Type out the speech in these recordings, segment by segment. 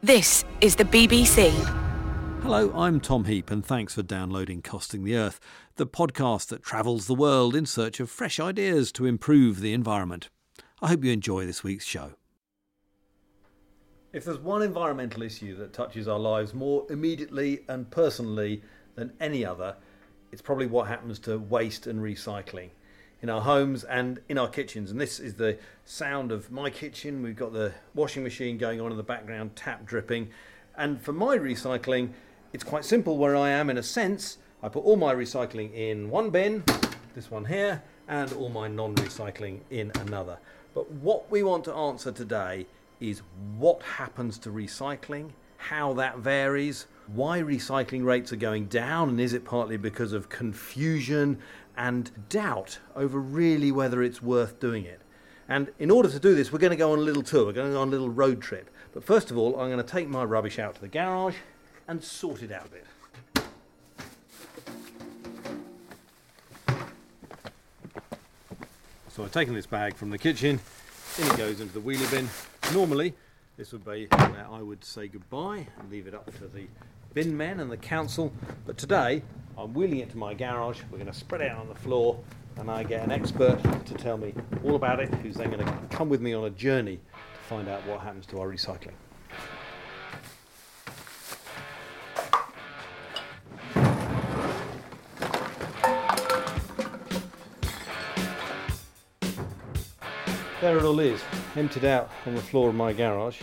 This is the BBC. Hello, I'm Tom Heap, and thanks for downloading Costing the Earth, the podcast that travels the world in search of fresh ideas to improve the environment. I hope you enjoy this week's show. If there's one environmental issue that touches our lives more immediately and personally than any other, it's probably what happens to waste and recycling in our homes and in our kitchens. And this is the sound of my kitchen. We've got the washing machine going on in the background, tap dripping. And for my recycling, it's quite simple where I am in a sense. I put all my recycling in one bin, this one here, and all my non recycling in another. But what we want to answer today is what happens to recycling, how that varies, why recycling rates are going down, and is it partly because of confusion and doubt over really whether it's worth doing it. And in order to do this, we're going to go on a little tour, we're going to go on a little road trip. But first of all, I'm going to take my rubbish out to the garage and sort it out a bit. So I've taken this bag from the kitchen, in it goes into the wheelie bin. Normally, this would be where I would say goodbye and leave it up to the bin men and the council. But today, I'm wheeling it to my garage. We're going to spread it out on the floor, and I get an expert to tell me all about it, who's then going to come with me on a journey to find out what happens to our recycling. There it all is, emptied out on the floor of my garage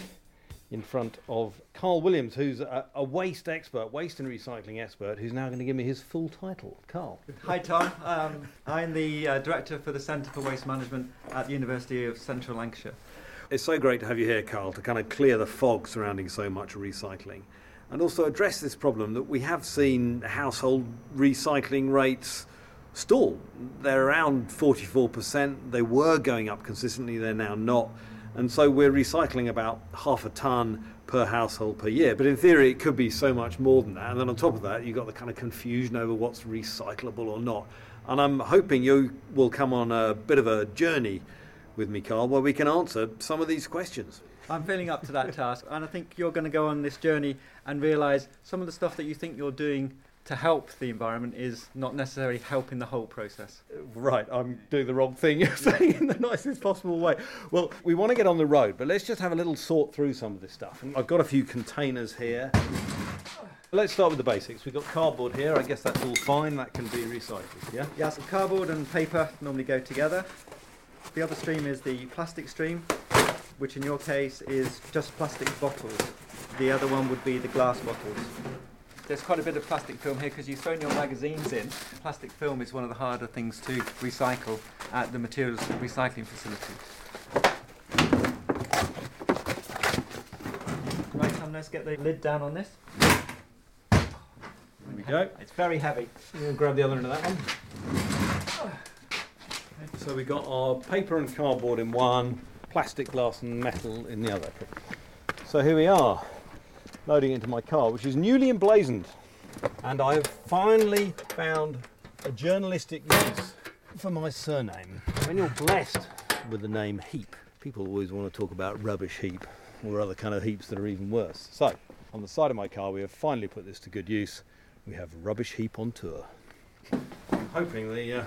in front of Carl Williams, who's a, a, waste expert, waste and recycling expert, who's now going to give me his full title. Carl. Hi, Tom. Um, I'm the uh, director for the Centre for Waste Management at the University of Central Lancashire. It's so great to have you here, Carl, to kind of clear the fog surrounding so much recycling and also address this problem that we have seen household recycling rates stall. They're around 44%. They were going up consistently, they're now not. And so we're recycling about half a tonne per household per year. But in theory, it could be so much more than that. And then on top of that, you've got the kind of confusion over what's recyclable or not. And I'm hoping you will come on a bit of a journey with me, Carl, where we can answer some of these questions. I'm feeling up to that task, and I think you're going to go on this journey and realise some of the stuff that you think you're doing to help the environment is not necessarily helping the whole process. Right, I'm doing the wrong thing. You're saying in the nicest possible way. Well, we want to get on the road, but let's just have a little sort through some of this stuff. I've got a few containers here. Let's start with the basics. We've got cardboard here. I guess that's all fine. That can be recycled. Yeah. Yeah. So cardboard and paper normally go together. The other stream is the plastic stream, which in your case is just plastic bottles. The other one would be the glass bottles there's quite a bit of plastic film here because you've thrown your magazines in. Plastic film is one of the harder things to recycle at the materials recycling facility. Right, Tom, let's get the lid down on this. There we go. It's very heavy. We'll grab the other end of that one. So we've got our paper and cardboard in one, plastic, glass and metal in the other. So here we are loading into my car, which is newly emblazoned. And I have finally found a journalistic use for my surname. When you're blessed with the name Heap, people always want to talk about rubbish heap or other kind of heaps that are even worse. So, on the side of my car, we have finally put this to good use. We have Rubbish Heap on tour. I'm hoping the uh,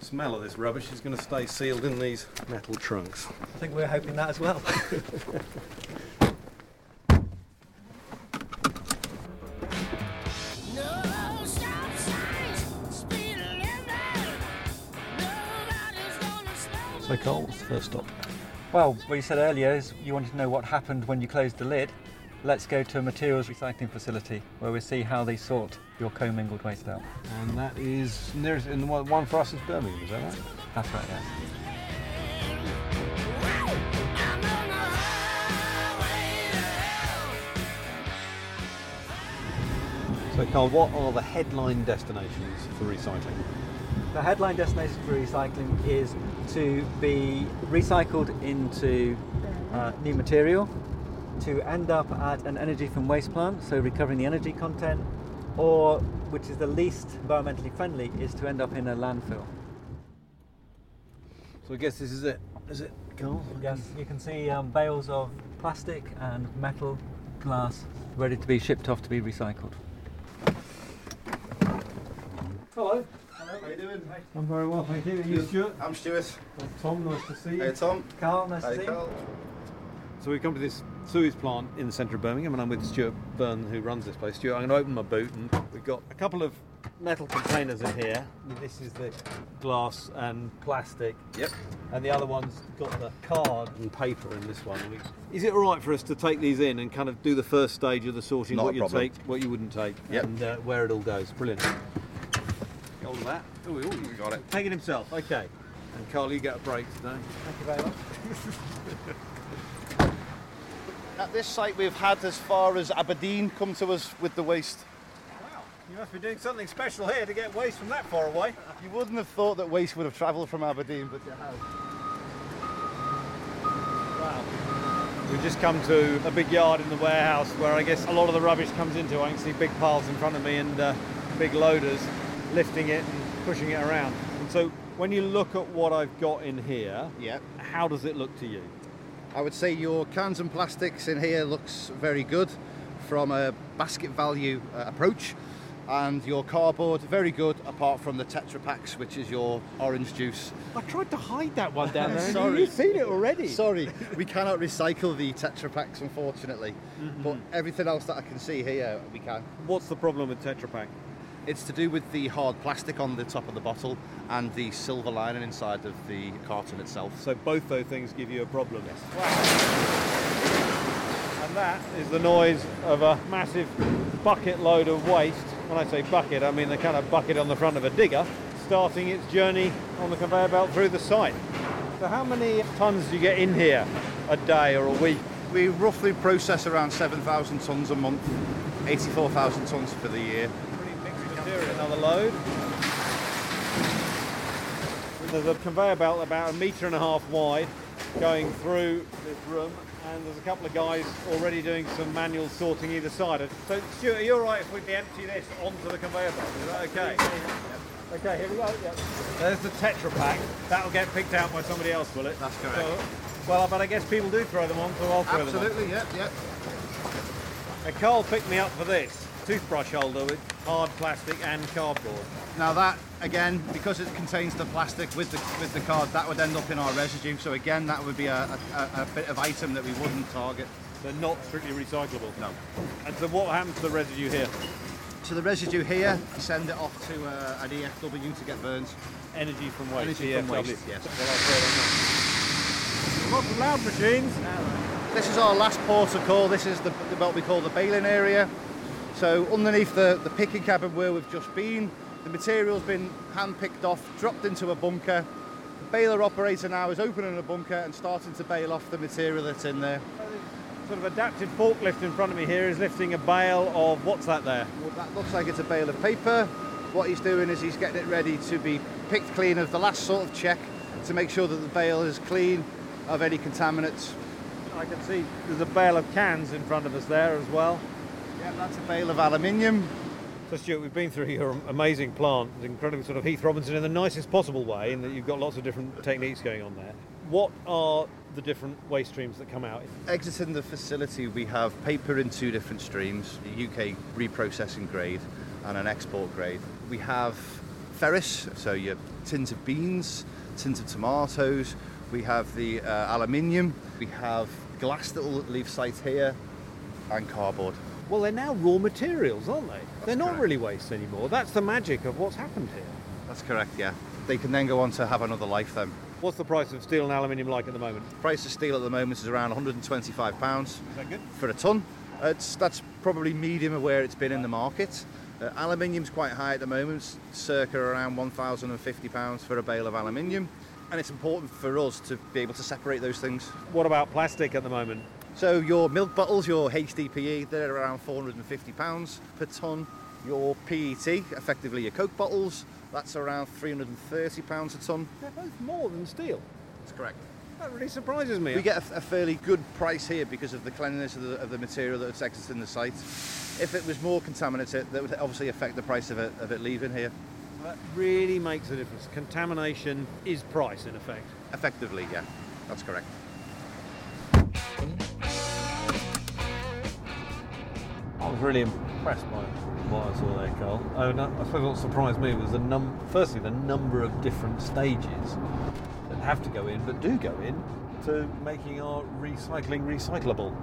smell of this rubbish is going to stay sealed in these metal trunks. I think we're hoping that as well. first stop? Well, what you said earlier is you wanted to know what happened when you closed the lid. Let's go to a materials recycling facility where we see how they sort your commingled waste out. And that is nearest, and the one for us is Birmingham, is that right? That's right, yes. So, Carl, what are the headline destinations for recycling? The headline destination for recycling is to be recycled into uh, new material, to end up at an energy from waste plant, so recovering the energy content, or which is the least environmentally friendly, is to end up in a landfill. So I guess this is it. Is it, Carl? Yes, you can see um, bales of plastic and metal glass ready to be shipped off to be recycled. Hello. How you doing? I'm very well, thank you. Are you Stuart? I'm Stuart. Tom, nice to see you. Hey Tom. Carl, nice Hey to see you. Carl. So we've come to this sewage plant in the centre of Birmingham, and I'm with Stuart Byrne, who runs this place. Stuart, I'm going to open my boot, and we've got a couple of metal containers in here. This is the glass and plastic, Yep. and the other one's got the card and paper in this one. Is it all right for us to take these in and kind of do the first stage of the sorting, Not what a you problem. take, what you wouldn't take, Yep. and uh, where it all goes? Brilliant. Get hold of that. Oh, we got it. Take it himself. Okay. And Carl, you get a break today. Thank you very much. At this site, we've had as far as Aberdeen come to us with the waste. Wow, you must be doing something special here to get waste from that far away. You wouldn't have thought that waste would have travelled from Aberdeen, but you have. Wow. We've just come to a big yard in the warehouse where I guess a lot of the rubbish comes into. I can see big piles in front of me and uh, big loaders lifting it and pushing it around. And so when you look at what I've got in here, Yeah. how does it look to you? I would say your cans and plastics in here looks very good from a basket value uh, approach. And your cardboard, very good, apart from the Tetra Paks, which is your orange juice. I tried to hide that one down there. Sorry. You've seen it already. Sorry, we cannot recycle the Tetra Paks, unfortunately. Mm-hmm. But everything else that I can see here, we can. What's the problem with Tetra Pak? It's to do with the hard plastic on the top of the bottle and the silver lining inside of the carton itself. So both those things give you a problem. And that is the noise of a massive bucket load of waste. When I say bucket, I mean the kind of bucket on the front of a digger, starting its journey on the conveyor belt through the site. So how many tons do you get in here a day or a week? We roughly process around 7,000 tonnes a month, 84,000 tonnes for the year. Material. Another load. There's a conveyor belt about a metre and a half wide going through this room and there's a couple of guys already doing some manual sorting either side. So Stuart, are you alright if we empty this onto the conveyor belt? Is that okay? Okay, here we go. Yep. There's the Tetra Pak. That'll get picked out by somebody else, will it? That's correct. So- well, but I guess people do throw them on, so I'll throw them on. Absolutely, yep, yep. And Carl picked me up for this toothbrush holder with hard plastic and cardboard. Now that, again, because it contains the plastic with the, with the card, that would end up in our residue. So again, that would be a, a, a bit of item that we wouldn't target. They're not strictly recyclable. No. And so what happens to the residue here? So the residue here, send it off to uh, an EFW to get burned. Energy from waste. Energy from waste, yes. Well, I'll throw them on. Lots of loud machines. This is our last port of call. This is the, the what we call the baling area. So underneath the, the picking cabin where we've just been, the material's been hand picked off, dropped into a bunker. The baler operator now is opening a bunker and starting to bale off the material that's in there. Sort of adapted forklift in front of me here is lifting a bale of what's that there? Well, that looks like it's a bale of paper. What he's doing is he's getting it ready to be picked clean of the last sort of check to make sure that the bale is clean of any contaminants. I can see there's a bale of cans in front of us there as well. Yeah, that's a bale of aluminium. So Stuart, we've been through your amazing plant, the incredible sort of Heath Robinson in the nicest possible way, in that you've got lots of different techniques going on there. What are the different waste streams that come out? Exiting the facility, we have paper in two different streams, a UK reprocessing grade and an export grade. We have ferrous, so your tins of beans, tins of tomatoes. We have the uh, aluminium. We have glass that will leave site here and cardboard. Well, they're now raw materials, aren't they? they're not correct. really waste anymore. That's the magic of what's happened here. That's correct, yeah. They can then go on to have another life then. What's the price of steel and aluminium like at the moment? Price of steel at the moment is around £125 Is that good? for a ton. It's, that's probably medium of where it's been in the market. Uh, aluminium's quite high at the moment, circa around £1,050 for a bale of aluminium. And it's important for us to be able to separate those things. What about plastic at the moment? So your milk bottles, your HDPE, they're around £450 per tonne. Your PET, effectively your Coke bottles, that's around £330 a tonne. They're both more than steel. That's correct. That really surprises me. We get a, a fairly good price here because of the cleanliness of the, of the material that's exiting the site. If it was more contaminated, that would obviously affect the price of it, of it leaving here. That really makes a difference. Contamination is price, in effect. Effectively, yeah, that's correct. Was really impressed by what I saw there, Carl. I, suppose what surprised me was the num. Firstly, the number of different stages that have to go in, but do go in, to making our recycling recyclable.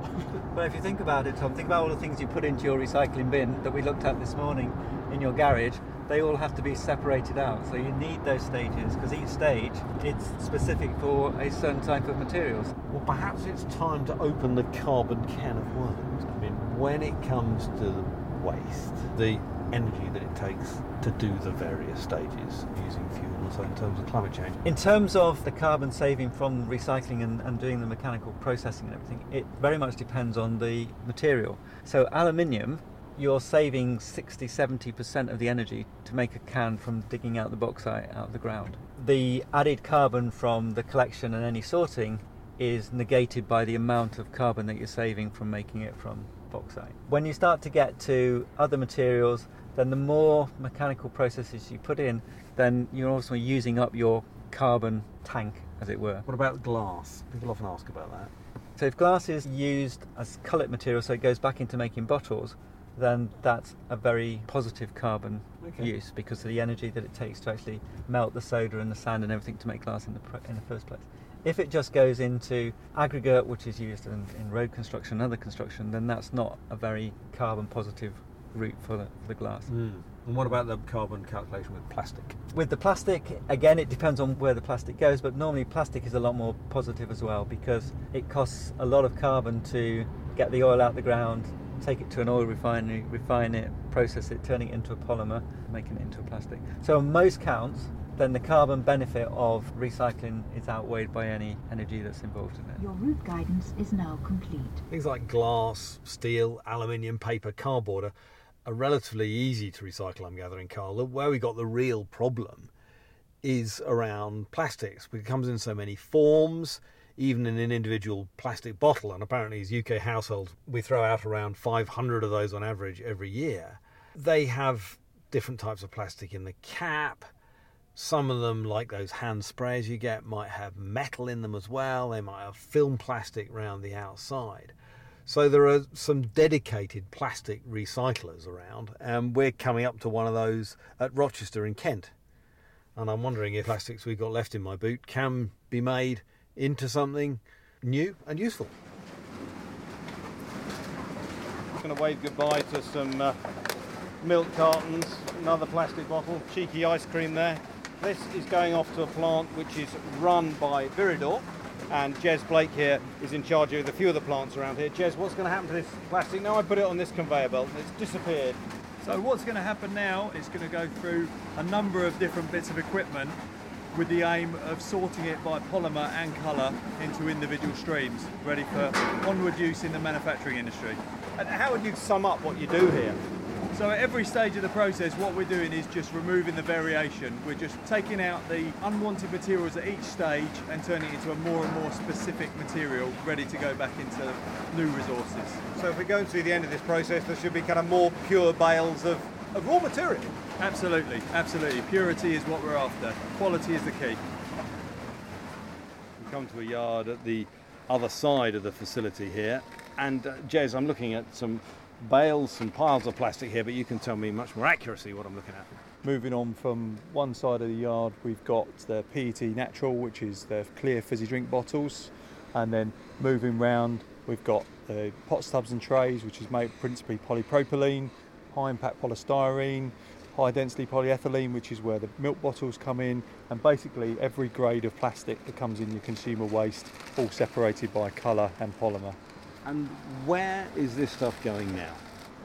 But if you think about it, Tom, think about all the things you put into your recycling bin that we looked at this morning in your garage. They all have to be separated out. So you need those stages because each stage it's specific for a certain type of materials. Well, perhaps it's time to open the carbon can of worms. I mean, when it comes to the waste, the energy that it takes to do the various stages using fuel so in terms of climate change. In terms of the carbon saving from recycling and, and doing the mechanical processing and everything, it very much depends on the material. So aluminium you're saving 60 70% of the energy to make a can from digging out the bauxite out of the ground. The added carbon from the collection and any sorting is negated by the amount of carbon that you're saving from making it from bauxite. When you start to get to other materials, then the more mechanical processes you put in, then you're also using up your carbon tank, as it were. What about glass? People often ask about that. So if glass is used as cullet material, so it goes back into making bottles, then that's a very positive carbon okay. use because of the energy that it takes to actually melt the soda and the sand and everything to make glass in the, in the first place. If it just goes into aggregate, which is used in, in road construction and other construction, then that's not a very carbon positive route for the, for the glass. Mm. And what about the carbon calculation with plastic? With the plastic, again, it depends on where the plastic goes, but normally plastic is a lot more positive as well because it costs a lot of carbon to get the oil out of the ground, take it to an oil refinery, refine it, process it, turning it into a polymer, making it into a plastic. So on most counts, then the carbon benefit of recycling is outweighed by any energy that's involved in it. Your route guidance is now complete. Things like glass, steel, aluminium, paper, cardboard are, are relatively easy to recycle, I'm gathering, Carl. Where we got the real problem is around plastics. It comes in so many forms, even in an individual plastic bottle. And apparently, as UK households, we throw out around 500 of those on average every year. They have different types of plastic in the cap. Some of them, like those hand sprays you get, might have metal in them as well. They might have film plastic around the outside. So there are some dedicated plastic recyclers around, and we're coming up to one of those at Rochester in Kent. And I'm wondering if plastics we've got left in my boot can be made into something new and useful. I'm going to wave goodbye to some uh, milk cartons, another plastic bottle, cheeky ice cream there. This is going off to a plant which is run by Viridor, and Jez Blake here is in charge of a few of the plants around here. Jez, what's going to happen to this plastic? Now I put it on this conveyor belt and it's disappeared. So what's going to happen now is going to go through a number of different bits of equipment with the aim of sorting it by polymer and colour into individual streams, ready for onward use in the manufacturing industry. And how would you sum up what you do here? So at every stage of the process, what we're doing is just removing the variation. We're just taking out the unwanted materials at each stage and turning it into a more and more specific material ready to go back into new resources. So if we go to the end of this process, there should be kind of more pure bales of, of raw material. Absolutely, absolutely. Purity is what we're after. Quality is the key. We come to a yard at the other side of the facility here, and uh, Jez, I'm looking at some bales, some piles of plastic here, but you can tell me much more accurately what I'm looking at. Moving on from one side of the yard, we've got the PET Natural, which is the clear fizzy drink bottles, and then moving round, we've got the pot stubs and trays, which is made principally polypropylene, high impact polystyrene, high density polyethylene, which is where the milk bottles come in, and basically every grade of plastic that comes in your consumer waste, all separated by colour and polymer. And where is this stuff going now?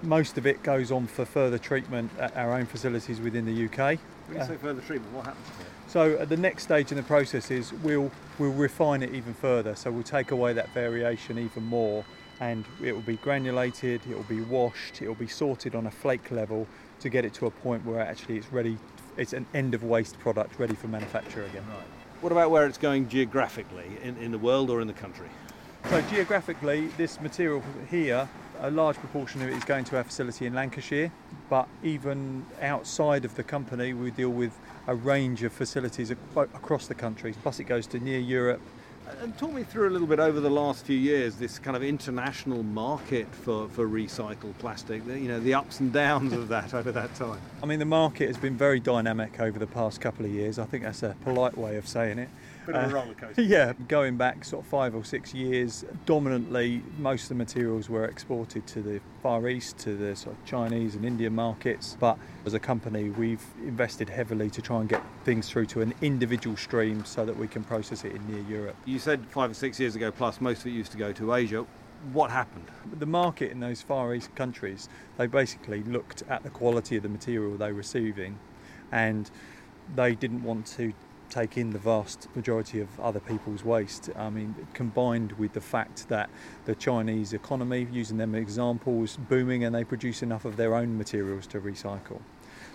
Most of it goes on for further treatment at our own facilities within the UK. When you say further treatment, what happens to it? So at the next stage in the process is we'll we'll refine it even further. So we'll take away that variation even more and it will be granulated, it will be washed, it will be sorted on a flake level to get it to a point where actually it's ready, it's an end of waste product ready for manufacture again. Right. What about where it's going geographically, in, in the world or in the country? So geographically, this material here, a large proportion of it is going to our facility in Lancashire, but even outside of the company, we deal with a range of facilities across the country. Plus, it goes to near Europe, And talk me through a little bit over the last few years this kind of international market for, for recycled plastic, you know, the ups and downs of that over that time. I mean, the market has been very dynamic over the past couple of years. I think that's a polite way of saying it. Bit of a Uh, roller coaster. Yeah, going back sort of five or six years, dominantly most of the materials were exported to the Far East, to the sort of Chinese and Indian markets. But as a company, we've invested heavily to try and get things through to an individual stream so that we can process it in near Europe. You said five or six years ago plus, most of it used to go to Asia. What happened? The market in those Far East countries, they basically looked at the quality of the material they were receiving and they didn't want to take in the vast majority of other people's waste. I mean, combined with the fact that the Chinese economy, using them as examples, booming and they produce enough of their own materials to recycle.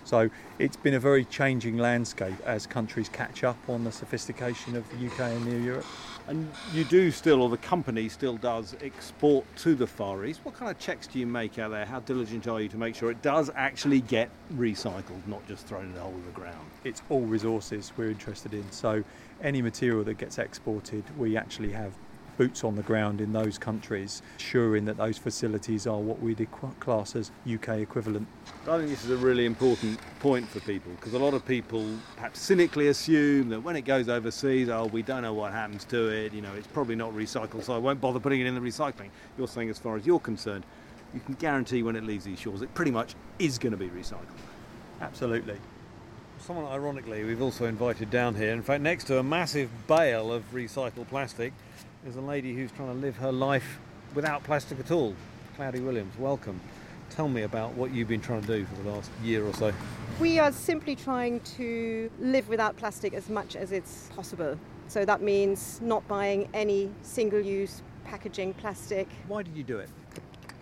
So it's been a very changing landscape as countries catch up on the sophistication of the UK and near Europe. And you do still, or the company still does, export to the Far East. What kind of checks do you make out there? How diligent are you to make sure it does actually get recycled, not just thrown in the hole in the ground? it's all resources we're interested in. So any material that gets exported, we actually have boots on the ground in those countries, ensuring that those facilities are what we'd class as UK equivalent. I think this is a really important point for people because a lot of people perhaps cynically assume that when it goes overseas, oh, we don't know what happens to it, you know, it's probably not recycled, so I won't bother putting it in the recycling. You're saying, as far as you're concerned, you can guarantee when it leaves these shores, it pretty much is going to be recycled. Absolutely. Someone ironically we've also invited down here, in fact, next to a massive bale of recycled plastic, is a lady who's trying to live her life without plastic at all. Claudi Williams, welcome. Tell me about what you've been trying to do for the last year or so. We are simply trying to live without plastic as much as it's possible. So that means not buying any single use packaging plastic. Why did you do it?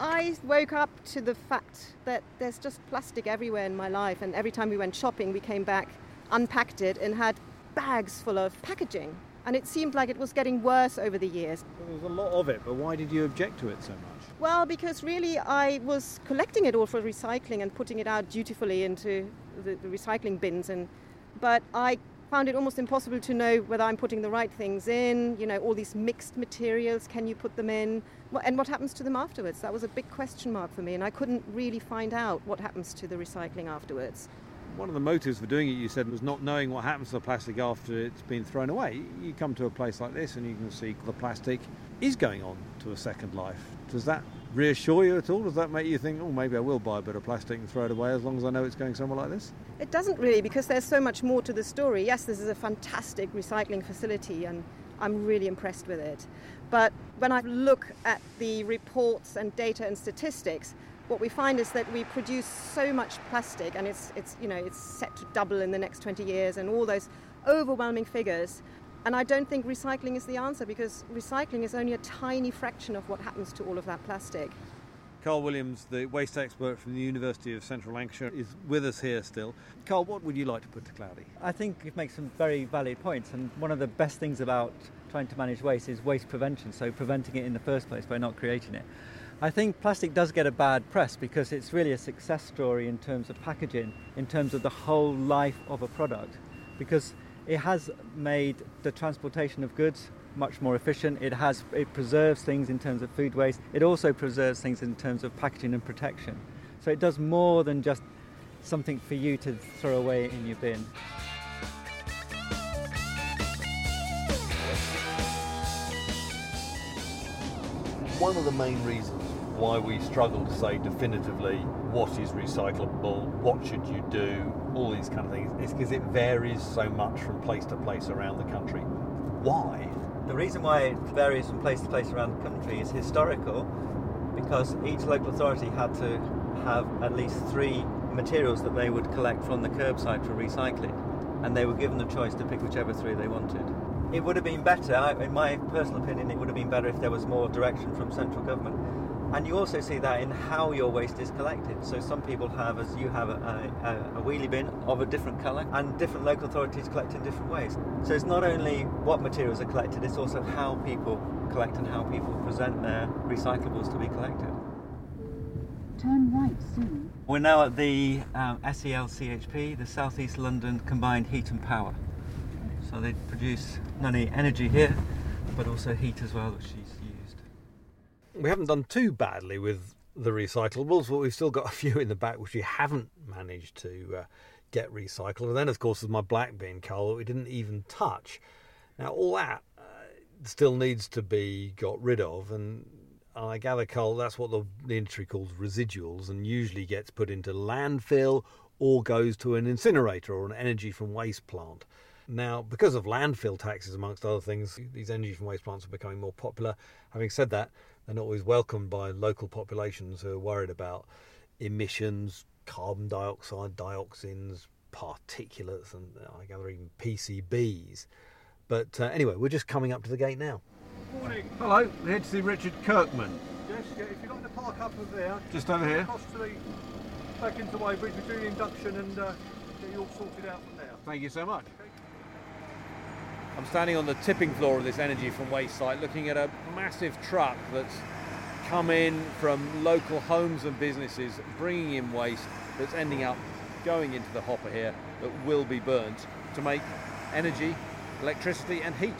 I woke up to the fact that there's just plastic everywhere in my life, and every time we went shopping, we came back, unpacked it, and had bags full of packaging. And it seemed like it was getting worse over the years. There was a lot of it, but why did you object to it so much? Well, because really I was collecting it all for recycling and putting it out dutifully into the, the recycling bins, and but I found it almost impossible to know whether I'm putting the right things in. You know, all these mixed materials, can you put them in? And what happens to them afterwards? That was a big question mark for me, and I couldn't really find out what happens to the recycling afterwards. One of the motives for doing it, you said, was not knowing what happens to the plastic after it's been thrown away. You come to a place like this and you can see the plastic is going on to a second life. Does that reassure you at all? Does that make you think, oh, maybe I will buy a bit of plastic and throw it away as long as I know it's going somewhere like this? It doesn't really, because there's so much more to the story. Yes, this is a fantastic recycling facility, and I'm really impressed with it. But when I look at the reports and data and statistics, what we find is that we produce so much plastic, and it's, it's, you know, it's set to double in the next 20 years, and all those overwhelming figures. And I don't think recycling is the answer because recycling is only a tiny fraction of what happens to all of that plastic. Carl Williams, the waste expert from the University of Central Lancashire, is with us here still. Carl, what would you like to put to Claudi? I think it makes some very valid points, and one of the best things about trying to manage waste is waste prevention, so preventing it in the first place by not creating it. I think plastic does get a bad press because it's really a success story in terms of packaging, in terms of the whole life of a product, because it has made the transportation of goods much more efficient. It has it preserves things in terms of food waste. It also preserves things in terms of packaging and protection. So it does more than just something for you to throw away in your bin. One of the main reasons why we struggle to say definitively what is recyclable, what should you do, all these kind of things, is because it varies so much from place to place around the country. Why? The reason why it varies from place to place around the country is historical because each local authority had to have at least three materials that they would collect from the curbside for recycling and they were given the choice to pick whichever three they wanted. It would have been better, in my personal opinion, it would have been better if there was more direction from central government. And you also see that in how your waste is collected. So some people have, as you have, a, a, a wheelie bin of a different colour, and different local authorities collect in different ways. So it's not only what materials are collected, it's also how people collect and how people present their recyclables to be collected. Turn right soon. We're now at the um, SEL CHP, the South East London Combined Heat and Power. So they produce not only energy here, but also heat as well she's used. We haven't done too badly with the recyclables, but we've still got a few in the back which we haven't managed to uh, get recycled. And then, of course, there's my black bin Carl that we didn't even touch. Now, all that uh, still needs to be got rid of, and I gather Carl, that's what the, the industry calls residuals, and usually gets put into landfill or goes to an incinerator or an energy from waste plant. Now, because of landfill taxes, amongst other things, these energy from waste plants are becoming more popular. Having said that, they're not always welcomed by local populations who are worried about emissions, carbon dioxide, dioxins, particulates, and uh, I gather even PCBs. But uh, anyway, we're just coming up to the gate now. Morning. Hello, here to see Richard Kirkman. Yes, yeah, if you'd like to park up over there, Just over here. across to the back into weighbridge, we do the induction and uh, get you all sorted out from there. Thank you so much. I'm standing on the tipping floor of this energy from waste site looking at a massive truck that's come in from local homes and businesses bringing in waste that's ending up going into the hopper here that will be burnt to make energy, electricity and heat.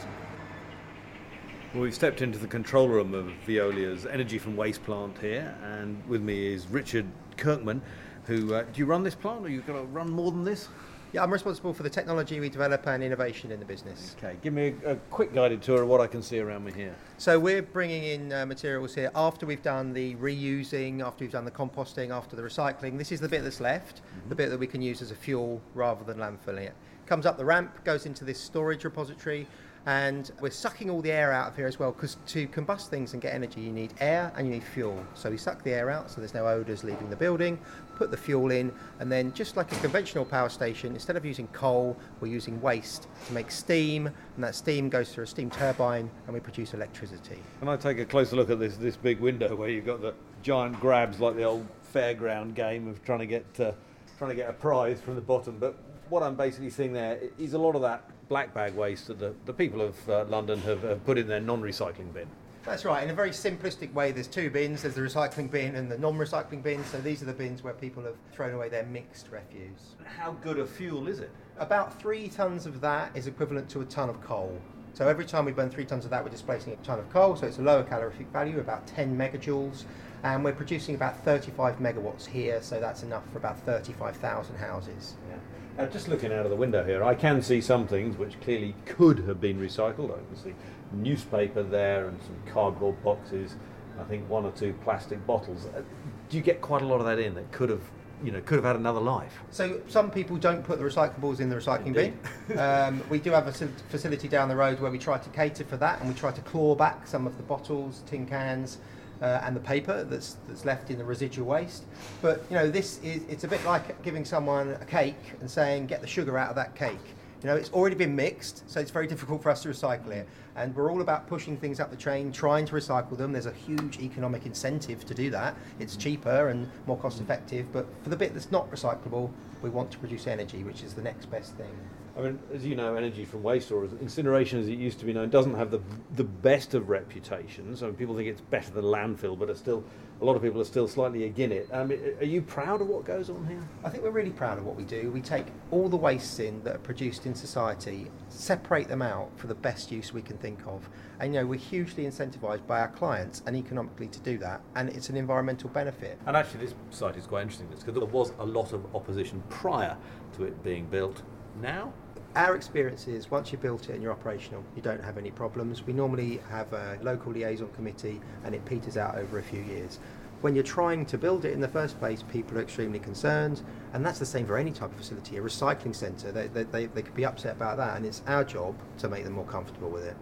Well, we've stepped into the control room of Veolia's energy from waste plant here and with me is Richard Kirkman who, uh, do you run this plant or you've got to run more than this? Yeah, I'm responsible for the technology we develop and innovation in the business. Okay, give me a, a quick guided tour of what I can see around me here. So we're bringing in uh, materials here after we've done the reusing, after we've done the composting, after the recycling. This is the bit that's left, the bit that we can use as a fuel rather than landfilling it. Comes up the ramp, goes into this storage repository, and we're sucking all the air out of here as well because to combust things and get energy you need air and you need fuel so we suck the air out so there's no odours leaving the building put the fuel in and then just like a conventional power station instead of using coal we're using waste to make steam and that steam goes through a steam turbine and we produce electricity Can I take a closer look at this this big window where you've got the giant grabs like the old fairground game of trying to get uh, trying to get a prize from the bottom? But what I'm basically seeing there is a lot of that black bag waste that the, the people of uh, London have, have put in their non-recycling bin. That's right. In a very simplistic way, there's two bins. There's the recycling bin and the non-recycling bin. So these are the bins where people have thrown away their mixed refuse. How good a fuel is it? About three tons of that is equivalent to a ton of coal. So every time we burn three tons of that, we're displacing a ton of coal. So it's a lower calorific value, about 10 megajoules, and we're producing about 35 megawatts here. So that's enough for about 35,000 houses. Yeah. Uh, just looking out of the window here, I can see some things which clearly could have been recycled. I can see newspaper there and some cardboard boxes. I think one or two plastic bottles. Uh, do you get quite a lot of that in that could have, you know, could have had another life? So some people don't put the recyclables in the recycling bin. um, we do have a facility down the road where we try to cater for that, and we try to claw back some of the bottles, tin cans, uh, and the paper that's that's left in the residual waste. But you know, this is it's a bit like giving someone a cake and saying, "Get the sugar out of that cake." You know, it's already been mixed, so it's very difficult for us to recycle it. And we're all about pushing things up the train, trying to recycle them. There's a huge economic incentive to do that. It's cheaper and more cost effective. But for the bit that's not recyclable, we want to produce energy, which is the next best thing. I mean, as you know, energy from waste or incineration as it used to be known doesn't have the the best of reputations. I mean, people think it's better than landfill, but it's still a lot of people are still slightly against it. Um, I mean, are you proud of what goes on here? I think we're really proud of what we do. We take all the wastes in that are produced in society, separate them out for the best use we can think of. And you know, we're hugely incentivised by our clients and economically to do that, and it's an environmental benefit. And actually, this site is quite interesting because there was a lot of opposition prior to it being built. Now, Our experience is once you've built it and you're operational, you don't have any problems. We normally have a local liaison committee and it peters out over a few years. When you're trying to build it in the first place, people are extremely concerned, and that's the same for any type of facility. A recycling centre, they, they, they, they could be upset about that, and it's our job to make them more comfortable with it.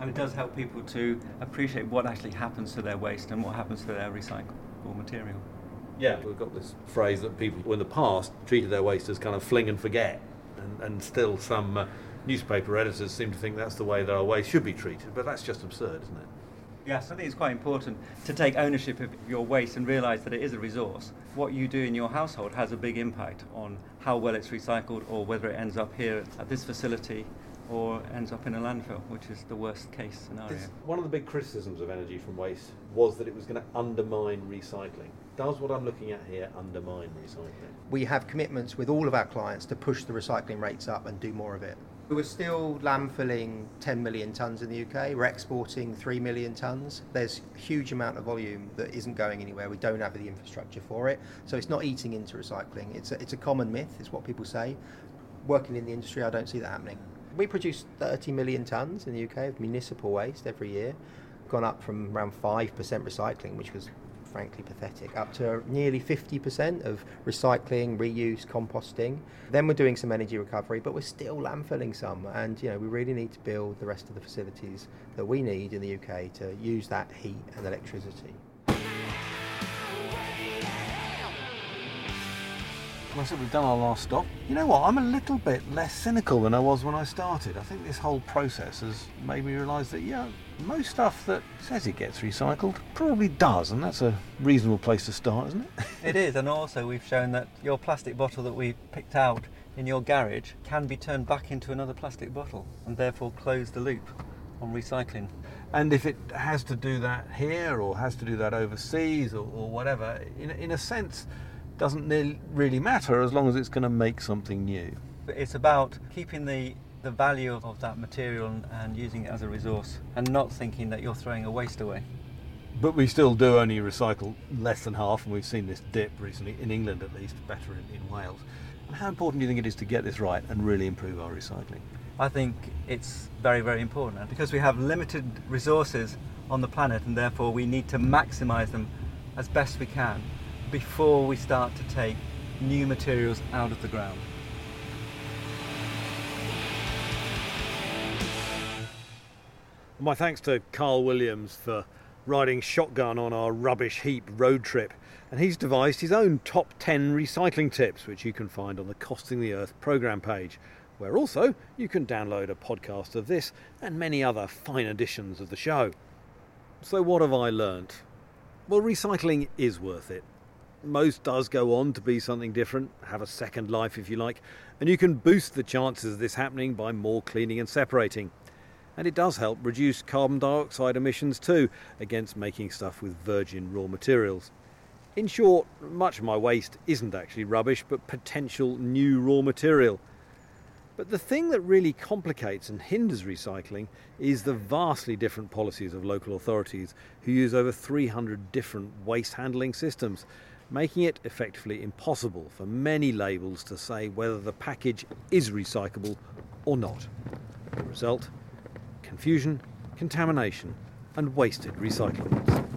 And it does help people to appreciate what actually happens to their waste and what happens to their recyclable material. yeah, we've got this phrase that people in the past treated their waste as kind of fling and forget, and, and still some uh, newspaper editors seem to think that's the way that our waste should be treated. But that's just absurd, isn't it? Yes, I think it's quite important to take ownership of your waste and realise that it is a resource. What you do in your household has a big impact on how well it's recycled or whether it ends up here at this facility or ends up in a landfill, which is the worst case scenario. One of the big criticisms of energy from waste was that it was going to undermine recycling. Does what I'm looking at here undermine recycling? We have commitments with all of our clients to push the recycling rates up and do more of it. We're still landfilling 10 million tonnes in the UK. We're exporting 3 million tonnes. There's a huge amount of volume that isn't going anywhere. We don't have the infrastructure for it. So it's not eating into recycling. It's a, it's a common myth, it's what people say. Working in the industry, I don't see that happening. We produce 30 million tonnes in the UK of municipal waste every year, gone up from around 5% recycling, which was frankly pathetic, up to nearly 50% of recycling, reuse, composting. Then we're doing some energy recovery, but we're still landfilling some. And you know, we really need to build the rest of the facilities that we need in the UK to use that heat and electricity. Well, I said we've done our last stop. You know what? I'm a little bit less cynical than I was when I started. I think this whole process has made me realise that, yeah, most stuff that says it gets recycled probably does, and that's a reasonable place to start, isn't it? It is, and also we've shown that your plastic bottle that we picked out in your garage can be turned back into another plastic bottle and therefore close the loop on recycling. And if it has to do that here or has to do that overseas or, or whatever, in, in a sense, doesn't really matter as long as it's going to make something new. But it's about keeping the the value of that material and, and using it as a resource and not thinking that you're throwing a waste away. But we still do only recycle less than half, and we've seen this dip recently, in England at least, better in, in Wales. And how important do you think it is to get this right and really improve our recycling? I think it's very, very important because we have limited resources on the planet and therefore we need to maximise them as best we can before we start to take new materials out of the ground. My thanks to Carl Williams for riding shotgun on our rubbish heap road trip. And he's devised his own top 10 recycling tips, which you can find on the Costing the Earth programme page, where also you can download a podcast of this and many other fine editions of the show. So, what have I learnt? Well, recycling is worth it. Most does go on to be something different, have a second life if you like, and you can boost the chances of this happening by more cleaning and separating and it does help reduce carbon dioxide emissions too against making stuff with virgin raw materials. In short, much of my waste isn't actually rubbish but potential new raw material. But the thing that really complicates and hinders recycling is the vastly different policies of local authorities who use over 300 different waste handling systems, making it effectively impossible for many labels to say whether the package is recyclable or not. The result? Confusion, contamination, and wasted recycling.